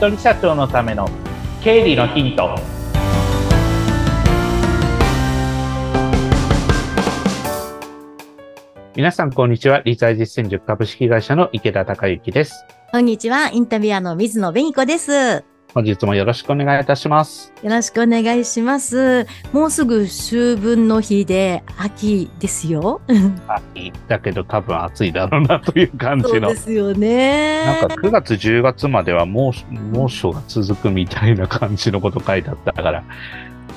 人社長のための経理のヒント。皆さんこんにちは。理財実践塾株式会社の池田孝之です。こんにちは。インタビュアーの水野紅子です。本日もよろしくお願いいたします。よろしくお願いします。もうすぐ秋分の日で秋ですよ。秋だけど多分暑いだろうなという感そうじの。ですよね。なんか9月10月までは猛暑猛暑が続くみたいな感じのこと書いてあったから、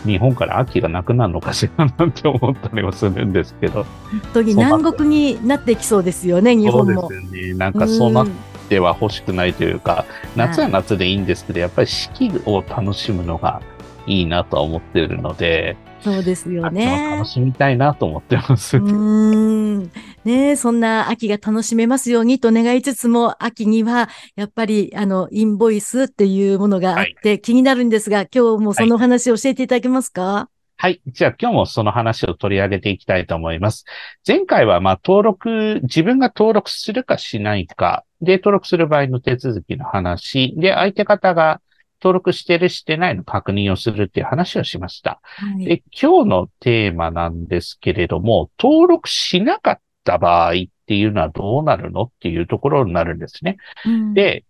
日本から秋がなくなるのかしらなんて思ったりもするんですけど。本当に南国になってきそうですよね、日本も。そうですよね。なんかそうなっては欲しくないというか、夏は夏でいいんですけど、やっぱり四季を楽しむのがいいなとは思っているので、そうですよね楽。しみたいなと思ってます。うーん。ねそんな秋が楽しめますようにと願いつつも、秋にはやっぱりあのインボイスっていうものがあって気になるんですが、今日もそのお話を教えていただけますか、はい。じゃあ今日もその話を取り上げていきたいと思います。前回はまあ登録、自分が登録するかしないか、で登録する場合の手続きの話、で相手方が登録してるしてないの確認をするっていう話をしました。はい。で、今日のテーマなんですけれども、登録しなかった場合っていうのはどうなるのっていうところになるんですね。うん。で、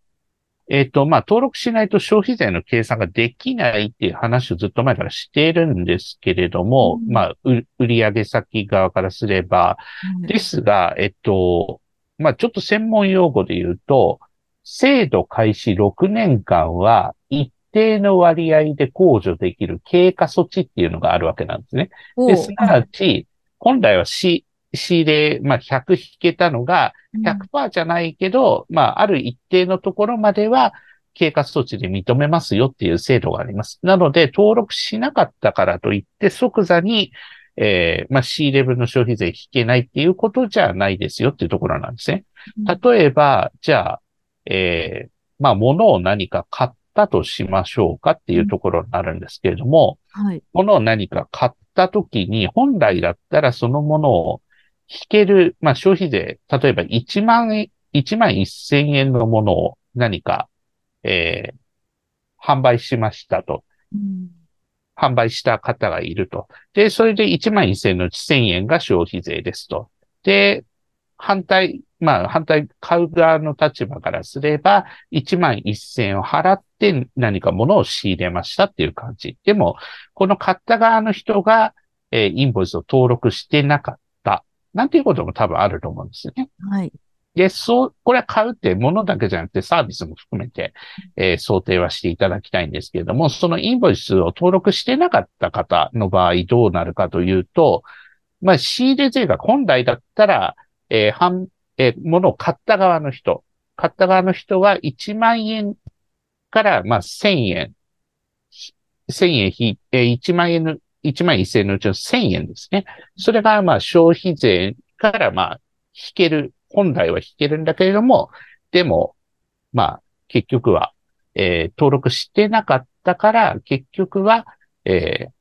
えっ、と、まあ、登録しないと消費税の計算ができないっていう話をずっと前からしているんですけれども、うん。まあ、う売上先側からすれば、ですが、えっと、まあ、ちょっと専門用語で言うと、制度開始6年間は一定の割合で控除できる経過措置っていうのがあるわけなんですね。おで、すなわち、本来は仕仕入れ、まあ、100引けたのが、100%じゃないけど、まあ、ある一定のところまでは、経過措置で認めますよっていう制度があります。なので、登録しなかったからといって、即座に、えー、まあ、仕入れ分の消費税引けないっていうことじゃないですよっていうところなんですね。例えば、じゃあ、えー、まあ、物を何か買ったとしましょうかっていうところになるんですけれども、はい。物を何か買ったときに、本来だったらそのものを引ける、まあ消費税、例えば1万円、1万1000円のものを何か、えー販売しましたと。うん販売した方がいると。で、それで1万1000円のうち1000円が消費税ですと。で、反対、まあ反対、買う側の立場からすれば、1万1000円を払って何か物を仕入れましたっていう感じ。でも、この買った側の人が、えーインボイスを登録してなかった。なんていうことも多分あると思うんですよね。はい。で、そう、これは買うって物だけじゃなくてサービスも含めて、えー想定はしていただきたいんですけれども、そのインボイスを登録してなかった方の場合どうなるかというと、まあ、仕入れ税額本来だったら、えー半、えー物を買った側の人、買った側の人は1万円から、まあ、1000円、1000円引いて、1万円の、1万1000円のうちの1000円ですね。それが、まあ、消費税から、まあ、引ける、本来は引けるんだけれども、でも、まあ、結局は、えー登録してなかったから、結局は、えー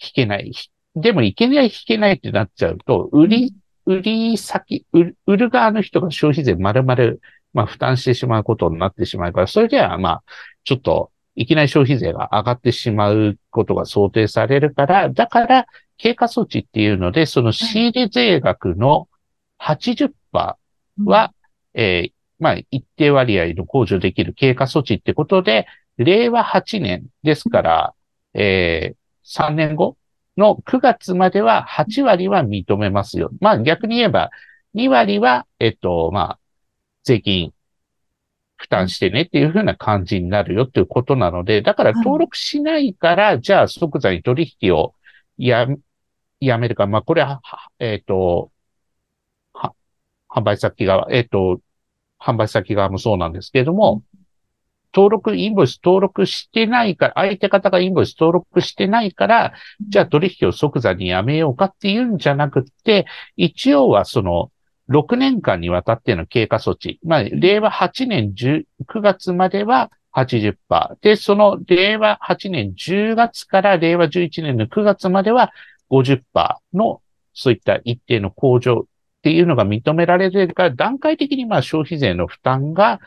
引けない。ひでも、いけない、引けないってなっちゃうと、売り、売り先、売る売る側の人が消費税丸々、まあ、負担してしまうことになってしまうから、それでは、まあ、ちょっと、いきなり消費税が上がってしまうことが想定されるから、だから、経過措置っていうので、その仕入れ税額の80%は、えーまあ、一定割合の控除できる経過措置ってことで、令和8年ですから、えー3年後の9月までは8割は認めますよ。まあ逆に言えば、2割は、えっと、まあ、税金負担してねっていうふうな感じになるよっていうことなので、だから登録しないから、じゃあ即座に取引をや、やめるか。まあこれは、はえっと、は販売先側、えっと、販売先側もそうなんですけれども、登録、インボイス登録してないから、相手方がインボイス登録してないから、じゃあ取引を即座にやめようかっていうんじゃなくって、一応はその、6年間にわたっての経過措置。まあ、令和8年10 9月までは80%。で、その令和8年10月から令和11年の9月までは50%の、そういった一定の向上っていうのが認められるから、段階的にまあ消費税の負担が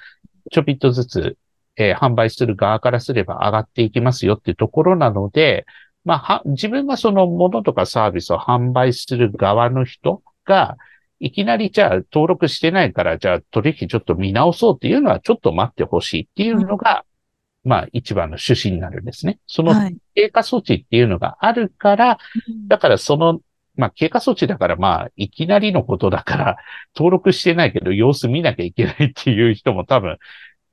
ちょびっとずつ、えー販売する側からすれば上がっていきますよっていうところなので、まあ、は、自分がそのものとかサービスを販売する側の人が、いきなりじゃあ登録してないから、じゃあ取引ちょっと見直そうっていうのはちょっと待ってほしいっていうのが、まあ一番の趣旨になるんですね。そのはい。経過措置っていうのがあるから、だからその、まあ経過措置だからまあいきなりのことだから 登録してないけど様子見なきゃいけないっていう人も多分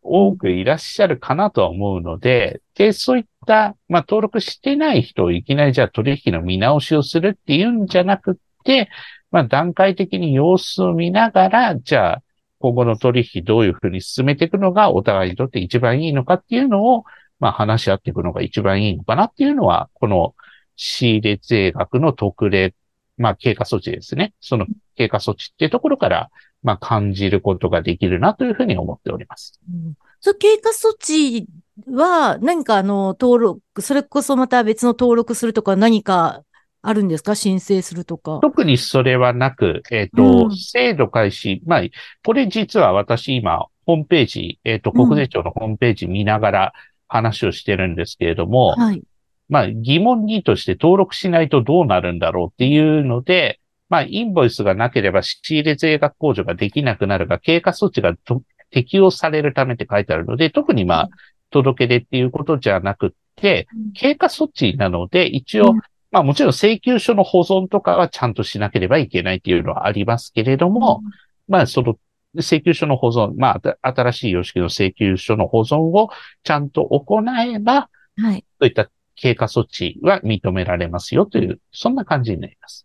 多くいらっしゃるかなとは思うので、で、そういった、まあ登録してない人をいきなりじゃあ取引の見直しをするっていうんじゃなくて、まあ段階的に様子を見ながら、じゃあ今後の取引どういうふうに進めていくのがお互いにとって一番いいのかっていうのを、まあ話し合っていくのが一番いいのかなっていうのは、この仕入れ税額の特例、まあ経過措置ですね。その経過措置っていうところから、まあ感じることができるなというふうに思っております。うんそう、経過措置は何かあの、登録、それこそまた別の登録するとか何かあるんですか？申請するとか。特にそれはなく、えっ、と、うん制度開始、まあ、これ実は私今、ホームページ、えっ、と、うん国税庁のホームページ見ながら話をしてるんですけれども、はい。まあ、疑問にとして登録しないとどうなるんだろうっていうので、まあ、インボイスがなければ仕入れ税額控除ができなくなるが、経過措置がと適用されるためって書いてあるので、特にまあ、届け出っていうことじゃなくって、経過措置なので、一応、うん。まあもちろん請求書の保存とかはちゃんとしなければいけないっていうのはありますけれども、まあその請求書の保存、まあ新しい様式の請求書の保存をちゃんと行えば、はい。そういった経過措置は認められますよという、そんな感じになります。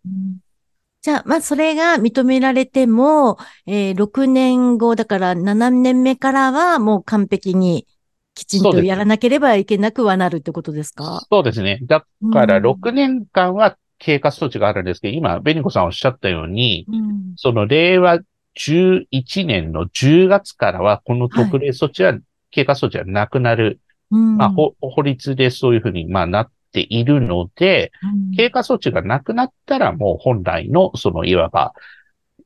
じゃあ、まあ、それが認められても、えー6年後、だから7年目からはもう完璧にきちんとやらなければいけなくはなるってことですか？そうですね。だからうん。6年間は経過措置があるんですけど、今、ベニコさんおっしゃったように、うん。その令和11年の10月からは、この特例措置は、経過措置はなくなる、うん。まあ、法法律でそういうふうに、まあ、なっているので、うん。経過措置がなくなったら、もう本来の、その、いわば、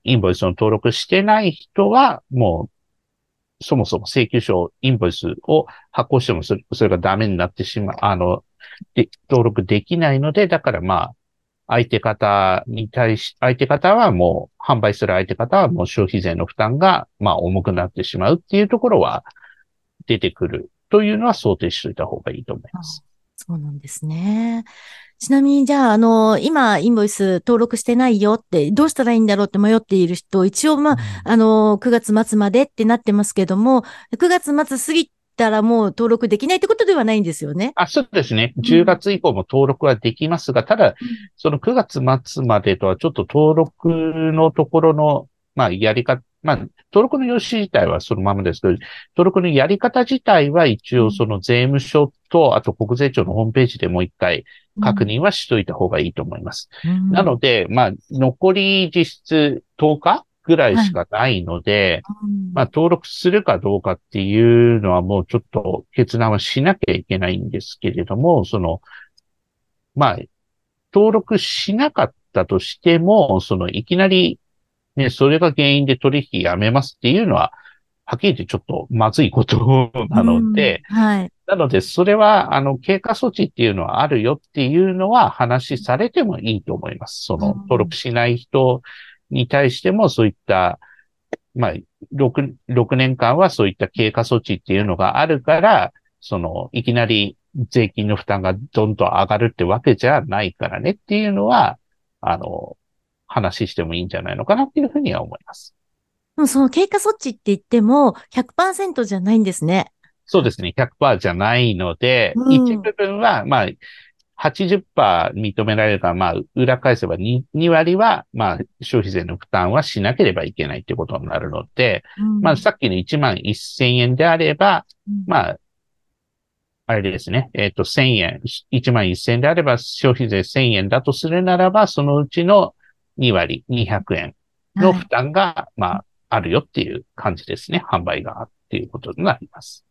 インボイスの登録してない人は、もう、そもそも請求書、インボイスを発行してもそれ、それがダメになってしまう、あの、で、登録できないので、だからまあ、相手方に対し、相手方はもう、販売する相手方はもう消費税の負担が、まあ、重くなってしまうっていうところは、出てくるというのは想定しておいた方がいいと思います。そうなんですね。ちなみに、じゃあ、あの、今、インボイス登録してないよって、どうしたらいいんだろうって迷っている人、一応、まあ、あの、9月末までってなってますけども、9月末過ぎたらもう登録できないってことではないんですよね。あ、そうですね。ん10月以降も登録はできますが、ただ、その9月末までとはちょっと登録のところの、まあ、やり方、まあ、登録の用紙自体はそのままですけど、登録のやり方自体は一応その税務署と、あと国税庁のホームページでもう一回確認はしといた方がいいと思います。うん。なので、まあ、残り実質10日ぐらいしかないので、うん。まあ、登録するかどうかっていうのはもうちょっと決断はしなきゃいけないんですけれども、その、まあ、登録しなかったとしても、その、いきなり、ね、それが原因で取引やめますっていうのは、はっきり言ってちょっとまずいこと なので、うんはい。なので、それは、あの、経過措置っていうのはあるよっていうのは話されてもいいと思います。そのうん、登録しない人に対してもそういった、まあ、6、6年間はそういった経過措置っていうのがあるから、その、いきなり税金の負担がどんどん上がるってわけじゃないからねっていうのは、あの、話してもいいんじゃないのかなっていうふうには思います。でもその経過措置って言っても100%じゃないんですね。そうですね。100%じゃないので、うん一部分は、まあ、80%認められるから、まあ、裏返せば 2, 2割は、まあ、消費税の負担はしなければいけないってことになるので、うんまあ、さっきの1万1000円であれば、うんまあ、あれですね。えっ、と、1000円、1万1000円であれば、消費税1000円だとするならば、そのうちの2割、200円のはい負担が、まあ、あるよっていう感じですね。販売がっていうことになります。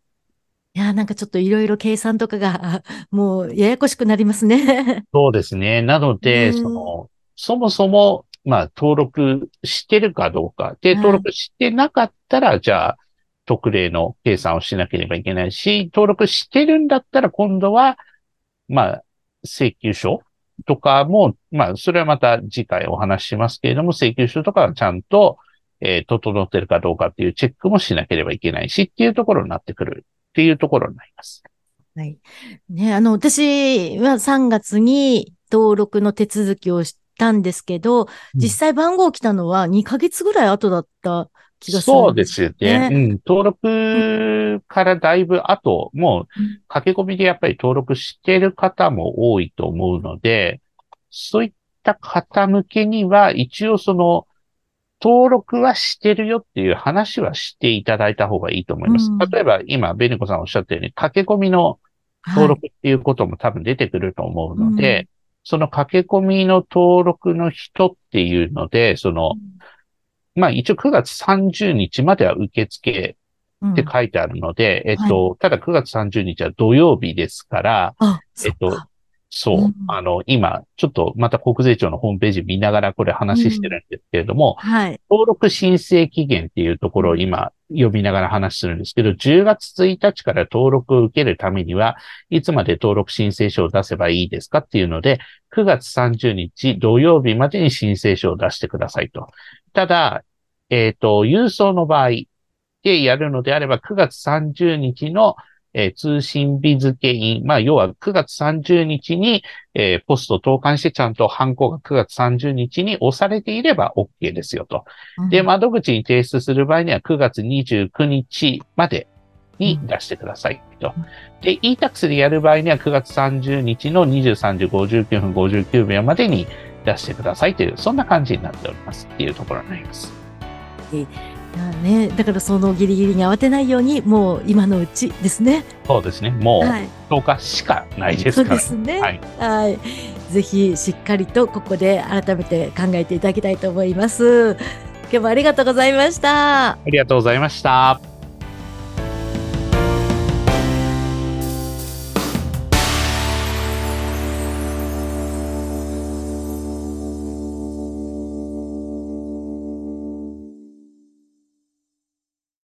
いやー、なんかちょっといろいろ計算とかが、あ もうややこしくなりますね。そうですね。なので、うんその、そもそも、まあ、登録してるかどうか。で、はい登録してなかったら、じゃあ、特例の計算をしなければいけないし、登録してるんだったら今度は、まあ、請求書とかも、まあ、それはまた次回お話ししますけれども、請求書とかはちゃんと、えー、整ってるかどうかっていうチェックもしなければいけないしっていうところになってくるっていうところになります。はい。ね、あの、私は3月に登録の手続きをしたんですけど、実際番号来たのは2ヶ月ぐらい後だった気がする、ね、そうですよね。うん。登録からだいぶ後、もう駆け込みでやっぱり登録してる方も多いと思うので、そういった方向けには一応その登録はしてるよっていう話はしていただいた方がいいと思います。うん、例えば今、ベネコさんおっしゃったように駆け込みの登録っていうことも多分出てくると思うので、はい、その駆け込みの登録の人っていうので、その、まあ一応9月30日までは受付って書いてあるので、うん、えっと、はい、ただ9月30日は土曜日ですから、えっと、そう、うん、あの、今、ちょっとまた国税庁のホームページ見ながらこれ話してるんですけれども、うん、はい、登録申請期限っていうところを今読みながら話するんですけど、10月1日から登録を受けるためには、いつまで登録申請書を出せばいいですかっていうので、9月30日土曜日までに申請書を出してくださいと。ただ、えっ、ー、と、郵送の場合でやるのであれば、9月30日のえー、通信日付印、まあ、要は9月30日に、えー、ポスト投函してちゃんと犯行が9月30日に押されていれば OK ですよと。で、窓口に提出する場合には9月29日までに出してくださいと。で、e-tax でやる場合には9月30日の23時59分59秒までに出してくださいという、そんな感じになっておりますっていうところになります。ね、だからそのギリギリに慌てないようにもう今のうちですね。そうですね。もう10日しかないですから。そうですね。はい、はい。ぜひしっかりとここで改めて考えていただきたいと思います。今日もありがとうございました。ありがとうございました。